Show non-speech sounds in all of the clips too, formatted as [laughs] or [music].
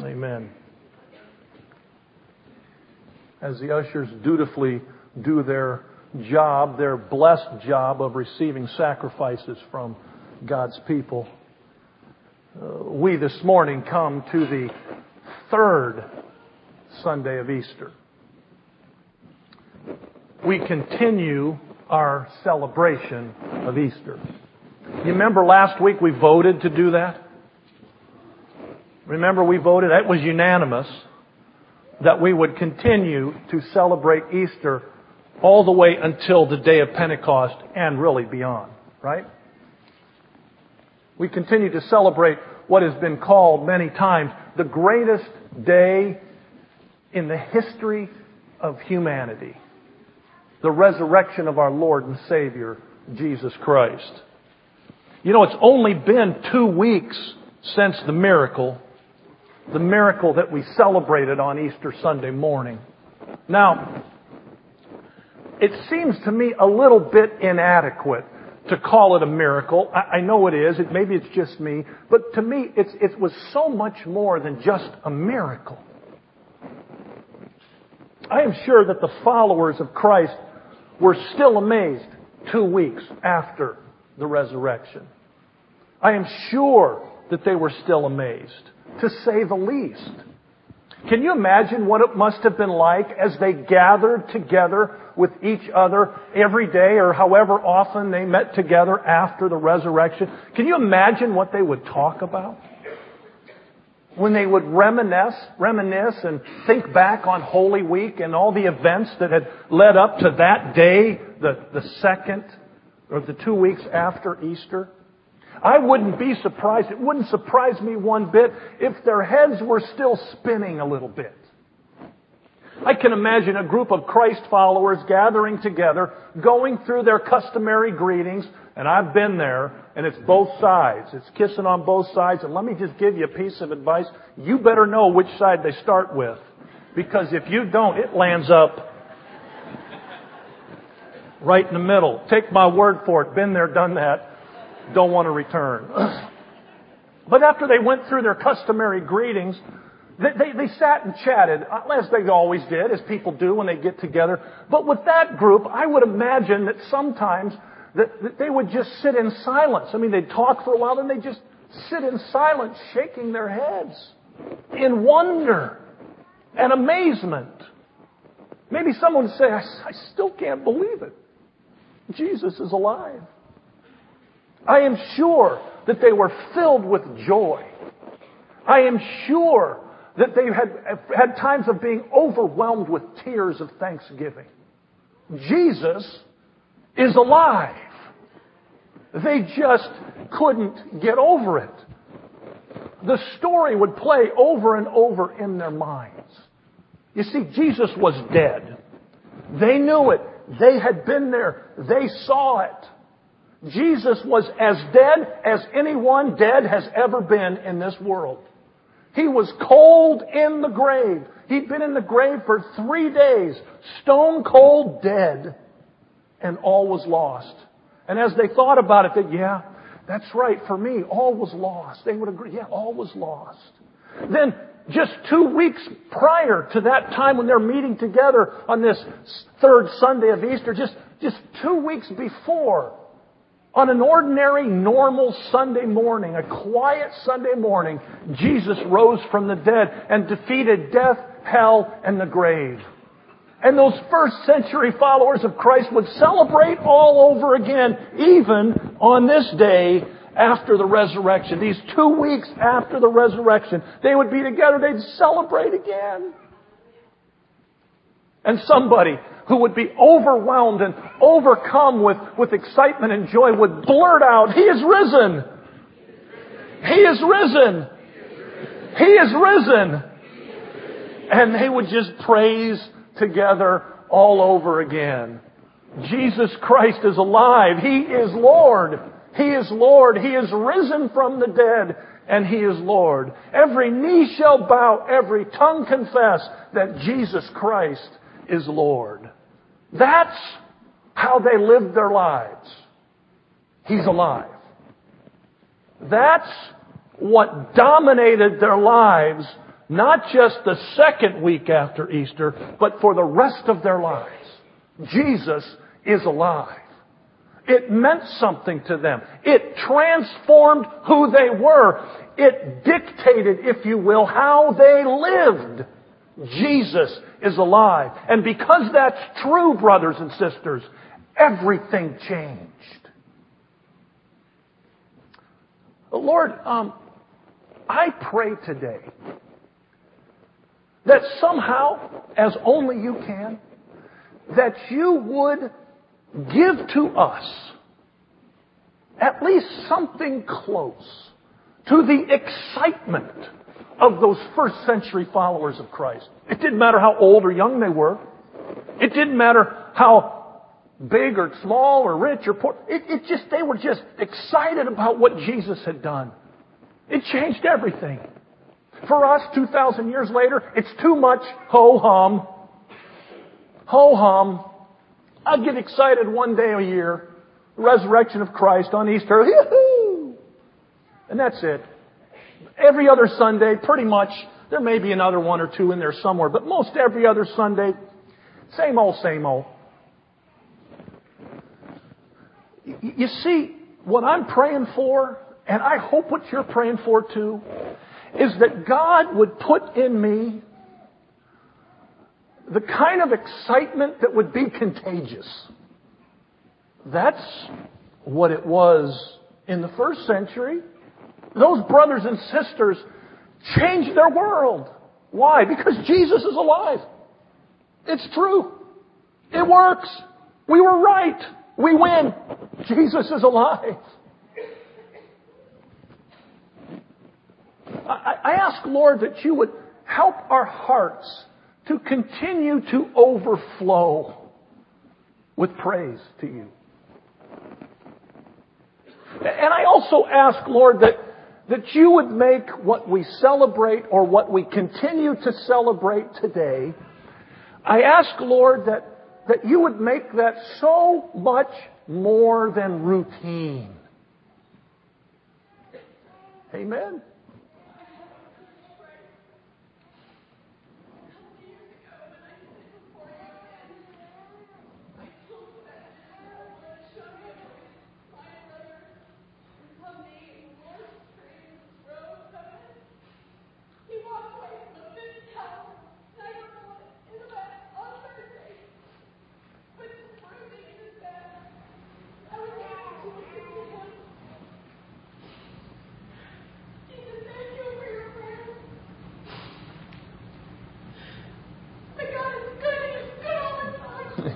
Amen. As the ushers dutifully do their job, their blessed job of receiving sacrifices from God's people, uh, we this morning come to the third Sunday of Easter. We continue our celebration of Easter. You remember last week we voted to do that? Remember we voted, that was unanimous, that we would continue to celebrate Easter all the way until the day of Pentecost and really beyond, right? We continue to celebrate what has been called many times the greatest day in the history of humanity. The resurrection of our Lord and Savior, Jesus Christ. You know, it's only been two weeks since the miracle the miracle that we celebrated on Easter Sunday morning. Now, it seems to me a little bit inadequate to call it a miracle. I, I know it is. It, maybe it's just me. But to me, it was so much more than just a miracle. I am sure that the followers of Christ were still amazed two weeks after the resurrection. I am sure that they were still amazed to say the least. Can you imagine what it must have been like as they gathered together with each other every day or however often they met together after the resurrection? Can you imagine what they would talk about? When they would reminisce, reminisce and think back on Holy Week and all the events that had led up to that day, the, the second or the two weeks after Easter. I wouldn't be surprised, it wouldn't surprise me one bit if their heads were still spinning a little bit. I can imagine a group of Christ followers gathering together, going through their customary greetings, and I've been there, and it's both sides. It's kissing on both sides, and let me just give you a piece of advice. You better know which side they start with. Because if you don't, it lands up right in the middle. Take my word for it. Been there, done that don't want to return. [clears throat] but after they went through their customary greetings, they, they, they, sat and chatted, uh, as they always did, as people do when they get together. But with that group, I would imagine that sometimes that, that they would just sit in silence. I mean, they'd talk for a while, then they'd just sit in silence, shaking their heads in wonder and amazement. Maybe someone would say, I, I still can't believe it. Jesus is alive. I am sure that they were filled with joy. I am sure that they had had times of being overwhelmed with tears of thanksgiving. Jesus is alive. They just couldn't get over it. The story would play over and over in their minds. You see, Jesus was dead. They knew it. They had been there. They saw it. Jesus was as dead as anyone dead has ever been in this world. He was cold in the grave. He'd been in the grave for three days, stone cold dead, and all was lost. And as they thought about it, that, yeah, that's right, for me, all was lost. They would agree, yeah, all was lost. Then, just two weeks prior to that time when they're meeting together on this third Sunday of Easter, just, just two weeks before, on an ordinary, normal Sunday morning, a quiet Sunday morning, Jesus rose from the dead and defeated death, hell, and the grave. And those first century followers of Christ would celebrate all over again, even on this day after the resurrection. These two weeks after the resurrection, they would be together, they'd celebrate again. And somebody who would be overwhelmed and overcome with, with excitement and joy would blurt out, He is risen! He is risen! He is risen! And they would just praise together all over again. Jesus Christ is alive. He is Lord. He is Lord. He is risen from the dead and He is Lord. Every knee shall bow, every tongue confess that Jesus Christ is Lord. That's how they lived their lives. He's alive. That's what dominated their lives not just the second week after Easter, but for the rest of their lives. Jesus is alive. It meant something to them. It transformed who they were. It dictated, if you will, how they lived. Jesus is alive. And because that's true, brothers and sisters, everything changed. Lord, um, I pray today that somehow, as only you can, that you would give to us at least something close to the excitement of those first century followers of Christ. It didn't matter how old or young they were. It didn't matter how big or small or rich or poor. It, it just, they were just excited about what Jesus had done. It changed everything. For us, 2,000 years later, it's too much ho hum. Ho hum. I get excited one day a year. Resurrection of Christ on Easter. [laughs] And that's it. Every other Sunday, pretty much, there may be another one or two in there somewhere, but most every other Sunday, same old, same old. You see, what I'm praying for, and I hope what you're praying for too, is that God would put in me the kind of excitement that would be contagious. That's what it was in the first century. Those brothers and sisters changed their world. Why? Because Jesus is alive. It's true. It works. We were right. We win. Jesus is alive. I, ask, Lord, that you would help our hearts to continue to overflow with praise to you. And I also ask, Lord, that, that you would make what we celebrate or what we continue to celebrate today. I ask, Lord, that, that you would make that so much more than routine. Amen.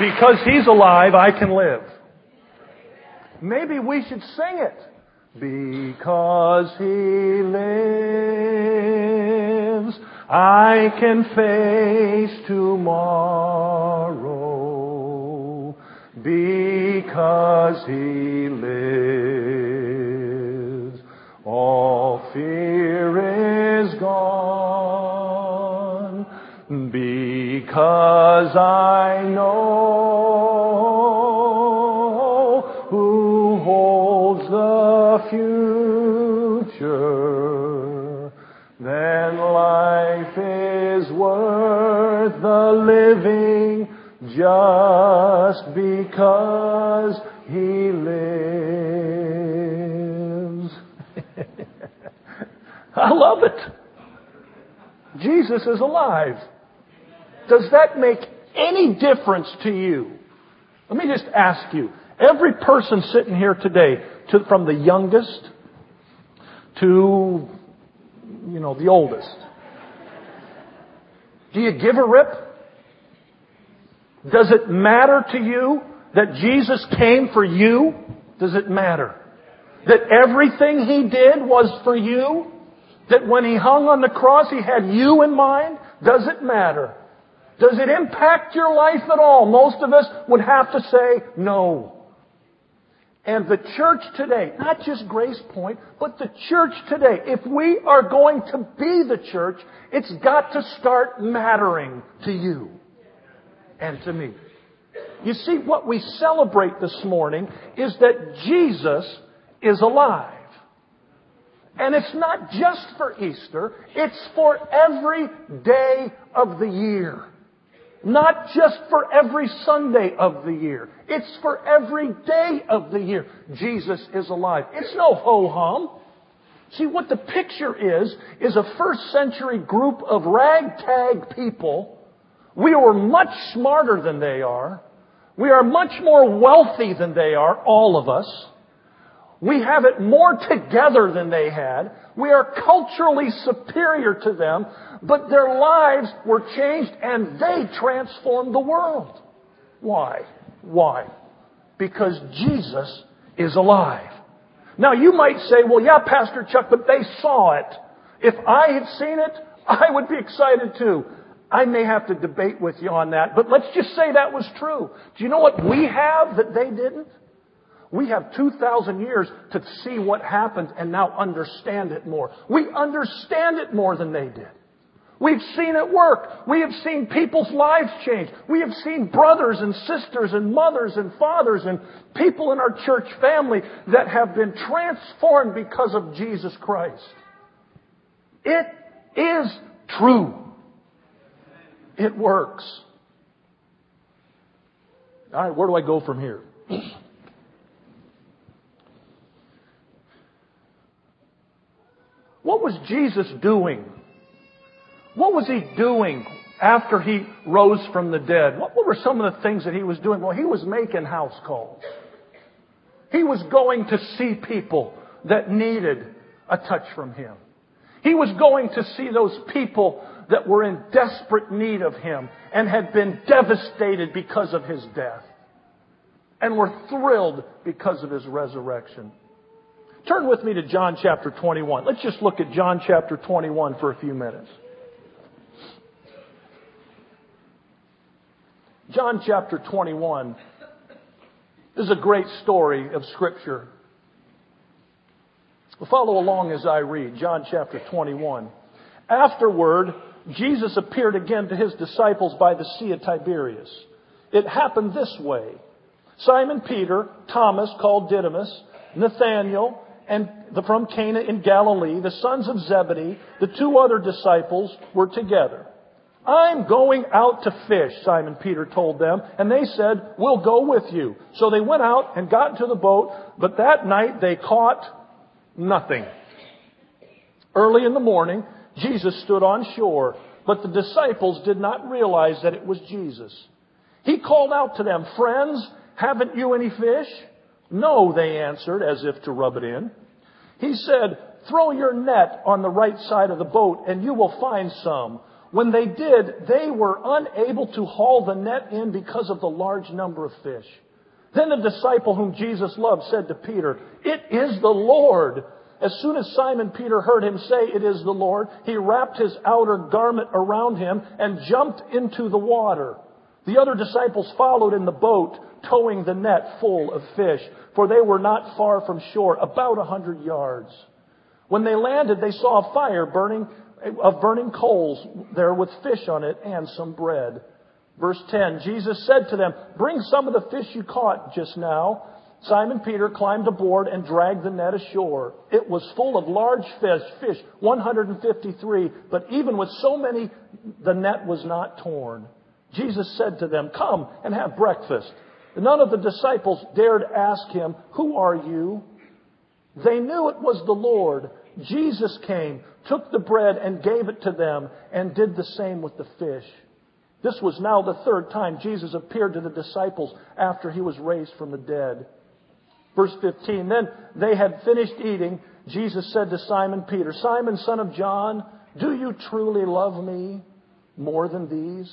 Because He's alive, I can live. Maybe we should sing it. Because He lives, I can face tomorrow. Because He lives, Because I know who holds the future, then life is worth the living just because He lives. [laughs] I love it. Jesus is alive. Does that make any difference to you? Let me just ask you. Every person sitting here today, to, from the youngest to, you know, the oldest. Do you give a rip? Does it matter to you that Jesus came for you? Does it matter? That everything He did was for you? That when He hung on the cross, He had you in mind? Does it matter? Does it impact your life at all? Most of us would have to say no. And the church today, not just Grace Point, but the church today, if we are going to be the church, it's got to start mattering to you and to me. You see, what we celebrate this morning is that Jesus is alive. And it's not just for Easter, it's for every day of the year. Not just for every Sunday of the year. It's for every day of the year. Jesus is alive. It's no ho-hum. See, what the picture is, is a first century group of ragtag people. We are much smarter than they are. We are much more wealthy than they are, all of us. We have it more together than they had. We are culturally superior to them, but their lives were changed and they transformed the world. Why? Why? Because Jesus is alive. Now you might say, well, yeah, Pastor Chuck, but they saw it. If I had seen it, I would be excited too. I may have to debate with you on that, but let's just say that was true. Do you know what we have that they didn't? We have 2,000 years to see what happened and now understand it more. We understand it more than they did. We've seen it work. We have seen people's lives change. We have seen brothers and sisters and mothers and fathers and people in our church family that have been transformed because of Jesus Christ. It is true. It works. All right, where do I go from here? [clears throat] What was Jesus doing? What was he doing after he rose from the dead? What, were some of the things that he was doing? Well, he was making house calls. He was going to see people that needed a touch from him. He was going to see those people that were in desperate need of him and had been devastated because of his death and were thrilled because of his resurrection. Turn with me to John chapter 21. Let's just look at John chapter 21 for a few minutes. John chapter 21 is a great story of Scripture. Follow along as I read. John chapter 21. Afterward, Jesus appeared again to his disciples by the Sea of Tiberias. It happened this way. Simon Peter, Thomas called Didymus, Nathanael, and from Cana in Galilee, the sons of Zebedee, the two other disciples were together. I'm going out to fish, Simon Peter told them, and they said, we'll go with you. So they went out and got into the boat, but that night they caught nothing. Early in the morning, Jesus stood on shore, but the disciples did not realize that it was Jesus. He called out to them, friends, haven't you any fish? No, they answered, as if to rub it in. He said, Throw your net on the right side of the boat and you will find some. When they did, they were unable to haul the net in because of the large number of fish. Then the disciple whom Jesus loved said to Peter, It is the Lord. As soon as Simon Peter heard him say, It is the Lord, he wrapped his outer garment around him and jumped into the water. The other disciples followed in the boat, towing the net full of fish, for they were not far from shore, about a hundred yards. When they landed, they saw a fire burning, of burning coals there with fish on it and some bread. Verse 10, Jesus said to them, Bring some of the fish you caught just now. Simon Peter climbed aboard and dragged the net ashore. It was full of large fish, fish, 153, but even with so many, the net was not torn. Jesus said to them, Come and have breakfast. None of the disciples dared ask him, Who are you? They knew it was the Lord. Jesus came, took the bread and gave it to them, and did the same with the fish. This was now the third time Jesus appeared to the disciples after he was raised from the dead. Verse 15, then they had finished eating. Jesus said to Simon Peter, Simon, son of John, do you truly love me more than these?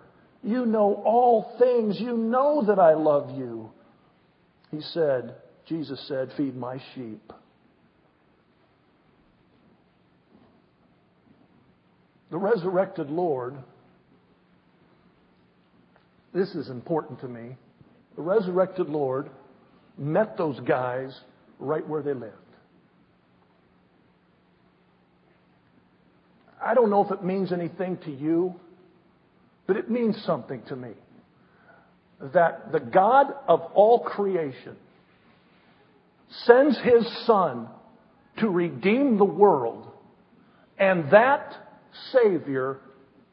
you know all things. You know that I love you. He said, Jesus said, Feed my sheep. The resurrected Lord, this is important to me. The resurrected Lord met those guys right where they lived. I don't know if it means anything to you. But it means something to me that the God of all creation sends his son to redeem the world, and that Savior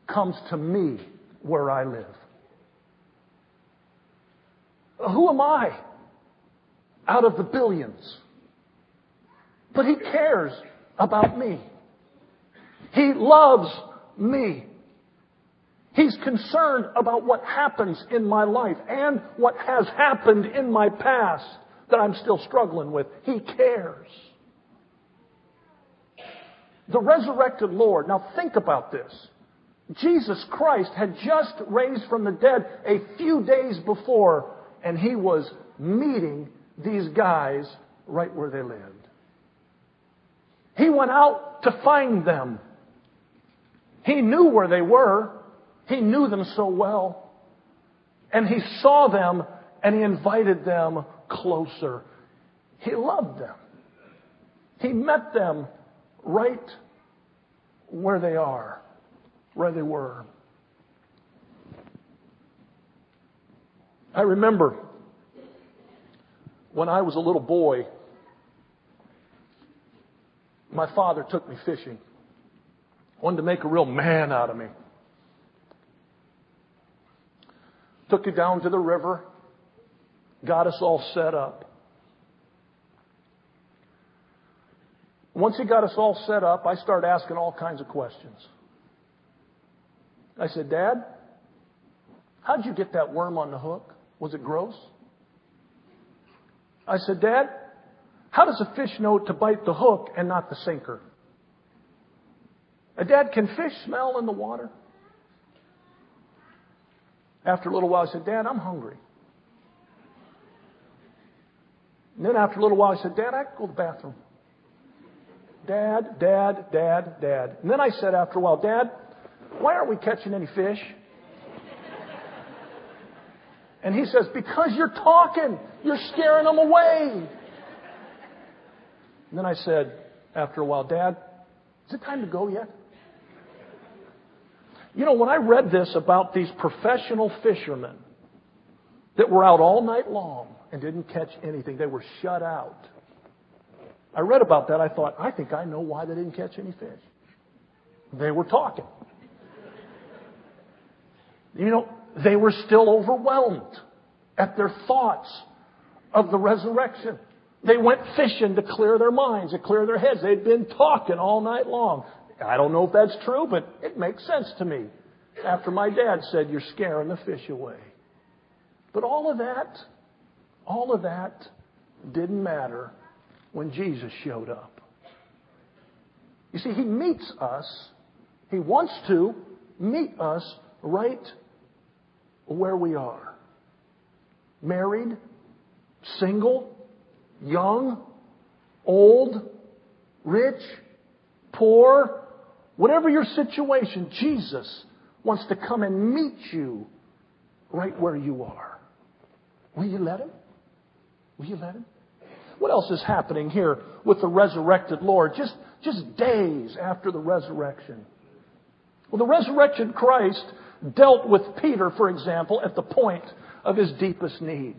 comes to me where I live. Who am I out of the billions? But he cares about me. He loves me. He's concerned about what happens in my life and what has happened in my past that I'm still struggling with. He cares. The resurrected Lord, now think about this. Jesus Christ had just raised from the dead a few days before, and he was meeting these guys right where they lived. He went out to find them. He knew where they were. He knew them so well. And he saw them and he invited them closer. He loved them. He met them right where they are, where they were. I remember when I was a little boy, my father took me fishing. Wanted to make a real man out of me. Took you down to the river, got us all set up. Once he got us all set up, I started asking all kinds of questions. I said, Dad, how'd you get that worm on the hook? Was it gross? I said, Dad, how does a fish know to bite the hook and not the sinker? A dad, can fish smell in the water? After a little while, I said, Dad, I'm hungry. And then after a little while, I said, Dad, I can go to the bathroom. Dad, Dad, Dad, Dad. And then I said after a while, Dad, why aren't we catching any fish? And he says, Because you're talking. You're scaring them away. And then I said, after a while, Dad, is it time to go yet? You know, when I read this about these professional fishermen that were out all night long and didn't catch anything, they were shut out. I read about that. I thought, I think I know why they didn't catch any fish. They were talking. You know, they were still overwhelmed at their thoughts of the resurrection. They went fishing to clear their minds, to clear their heads. They'd been talking all night long. I don't know if that's true, but it makes sense to me. After my dad said, You're scaring the fish away. But all of that, all of that didn't matter when Jesus showed up. You see, He meets us, He wants to meet us right where we are. Married, single, young, old, rich, poor, whatever your situation, Jesus wants to come and meet you right where you are. Will you let him? Will you let him? What else is happening here with the resurrected Lord just, just days after the resurrection? Well, the resurrected Christ dealt with Peter, for example, at the point of his deepest need.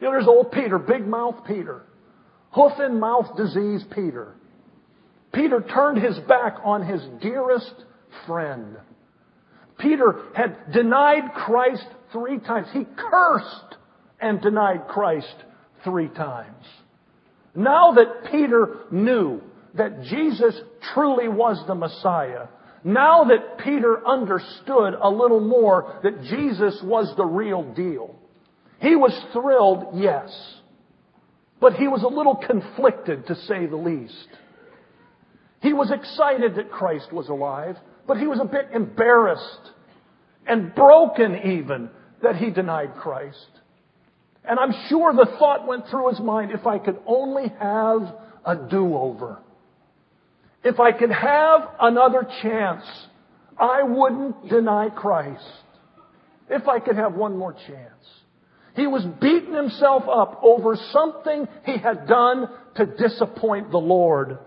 You know, there's old Peter, big mouth Peter, hoof and mouth disease Peter. Peter turned his back on his dearest friend. Peter had denied Christ three times. He cursed and denied Christ three times. Now that Peter knew that Jesus truly was the Messiah, now that Peter understood a little more that Jesus was the real deal, he was thrilled, yes, but he was a little conflicted to say the least. He was excited that Christ was alive, but he was a bit embarrassed and broken even that he denied Christ. And I'm sure the thought went through his mind, if I could only have a do-over. If I could have another chance, I wouldn't deny Christ. If I could have one more chance. He was beating himself up over something he had done to disappoint the Lord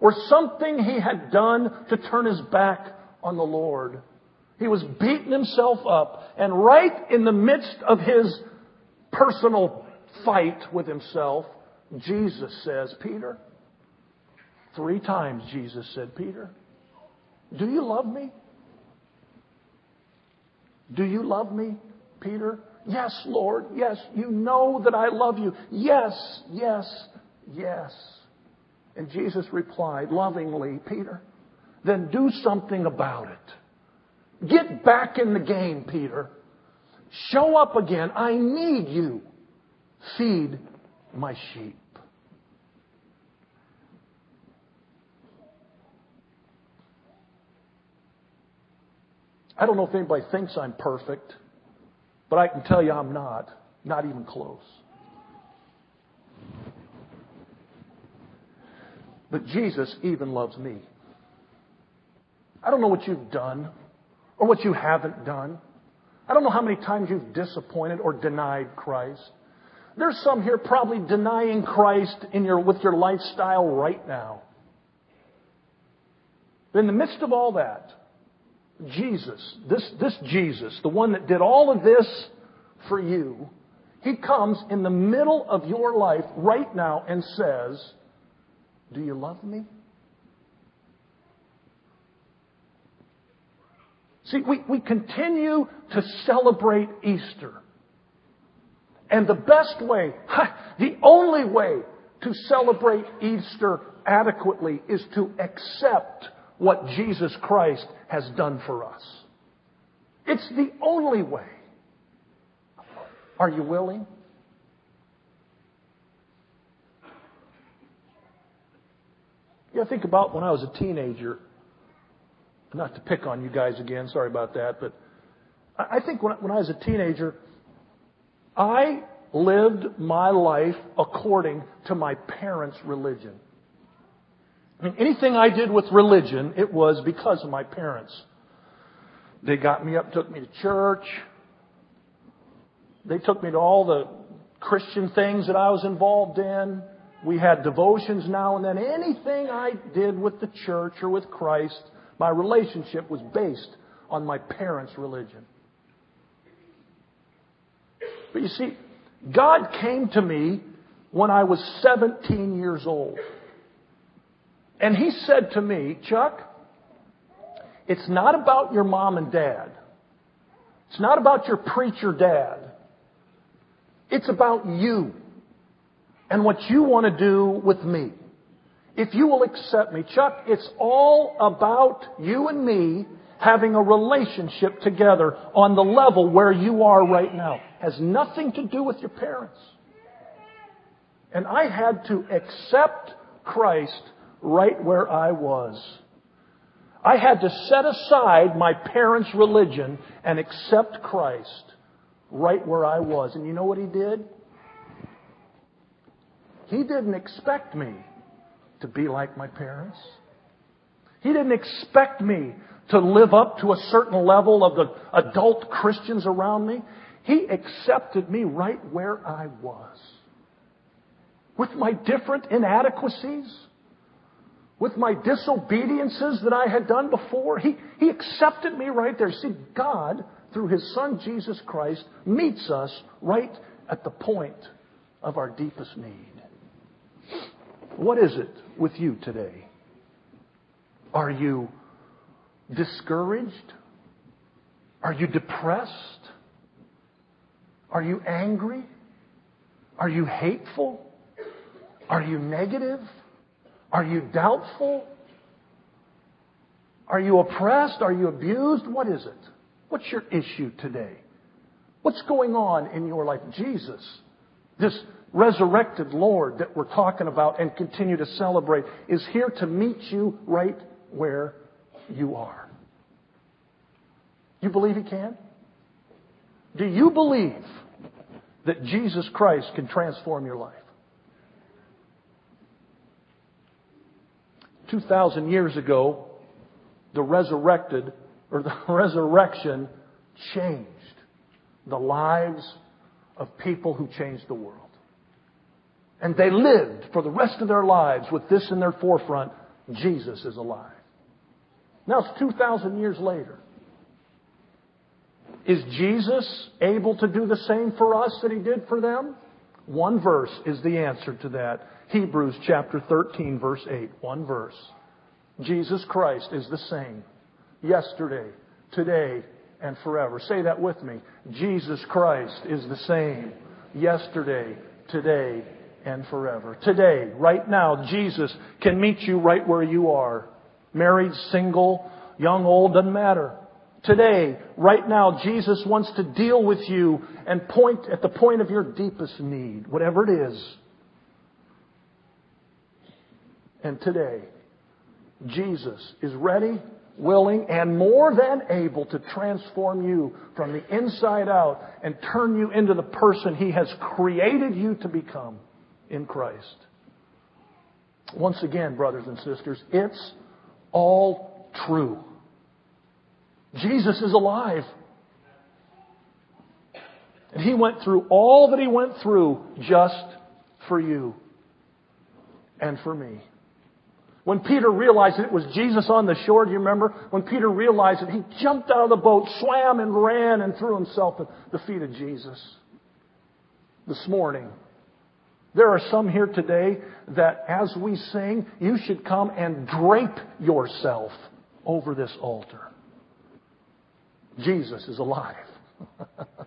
or something he had done to turn his back on the Lord. He was beating himself up and right in the midst of his personal fight with himself, Jesus says, Peter, three times Jesus said, Peter, do you love me? Do you love me, Peter? Yes, Lord. Yes, you know that I love you. Yes, yes, yes. And Jesus replied lovingly, Peter, then do something about it. Get back in the game, Peter. Show up again. I need you. Feed my sheep. I don't know if anybody thinks I'm perfect, but I can tell you I'm not. Not even close. But Jesus even loves me. I don't know what you've done or what you haven't done. I don't know how many times you've disappointed or denied Christ. There's some here probably denying Christ in your, with your lifestyle right now. But in the midst of all that, Jesus, this, this Jesus, the one that did all of this for you, he comes in the middle of your life right now and says, Do you love me? See, we, we continue to celebrate Easter. And the best way, [laughs] the only way to celebrate Easter adequately is to accept what Jesus Christ has done for us. It's the only way. Are you willing? Yeah, think about when I was a teenager. Not to pick on you guys again, sorry about that, but I think when, when I was a teenager, I lived my life according to my parents' religion. I mean, anything I did with religion, it was because of my parents. They got me up, took me to church. They took me to all the Christian things that I was involved in. We had devotions now and then. Anything I did with the church or with Christ, my relationship was based on my parents' religion. But you see, God came to me when I was 17 years old. And he said to me, Chuck, it's not about your mom and dad. It's not about your preacher dad. It's about you and what you want to do with me. If you will accept me, Chuck, it's all about you and me having a relationship together on the level where you are right now. Has nothing to do with your parents. And I had to accept Christ right where I was. I had to set aside my parents' religion and accept Christ right where I was. And you know what he did? He didn't expect me to be like my parents. He didn't expect me to live up to a certain level of the adult Christians around me. He accepted me right where I was. With my different inadequacies, with my disobediences that I had done before, he, he accepted me right there. See, God, through His Son Jesus Christ, meets us right at the point of our deepest need. What is it with you today? Are you discouraged? Are you depressed? Are you angry? Are you hateful? Are you negative? Are you doubtful? Are you oppressed? Are you abused? What is it? What's your issue today? What's going on in your life? Jesus, this resurrected Lord that we're talking about and continue to celebrate, is here to meet you right where you are. You believe He can? Do you believe that Jesus Christ can transform your life? 2,000 years ago, the resurrected, or the [laughs] resurrection changed the lives of people who changed the world. And they lived for the rest of their lives with this in their forefront Jesus is alive. Now it's 2,000 years later. Is Jesus able to do the same for us that he did for them? One verse is the answer to that. Hebrews chapter 13 verse 8. One verse. Jesus Christ is the same. Yesterday, today, and forever. Say that with me. Jesus Christ is the same. Yesterday, today, and forever. Today, right now, Jesus can meet you right where you are. Married, single, young, old, doesn't matter. Today, right now, Jesus wants to deal with you and point at the point of your deepest need, whatever it is. And today, Jesus is ready, willing, and more than able to transform you from the inside out and turn you into the person He has created you to become in Christ. Once again, brothers and sisters, it's all true. Jesus is alive. And He went through all that He went through just for you and for me. When Peter realized it was Jesus on the shore, do you remember? When Peter realized it, he jumped out of the boat, swam and ran and threw himself at the feet of Jesus. This morning, there are some here today that as we sing, you should come and drape yourself over this altar. Jesus is alive. [laughs]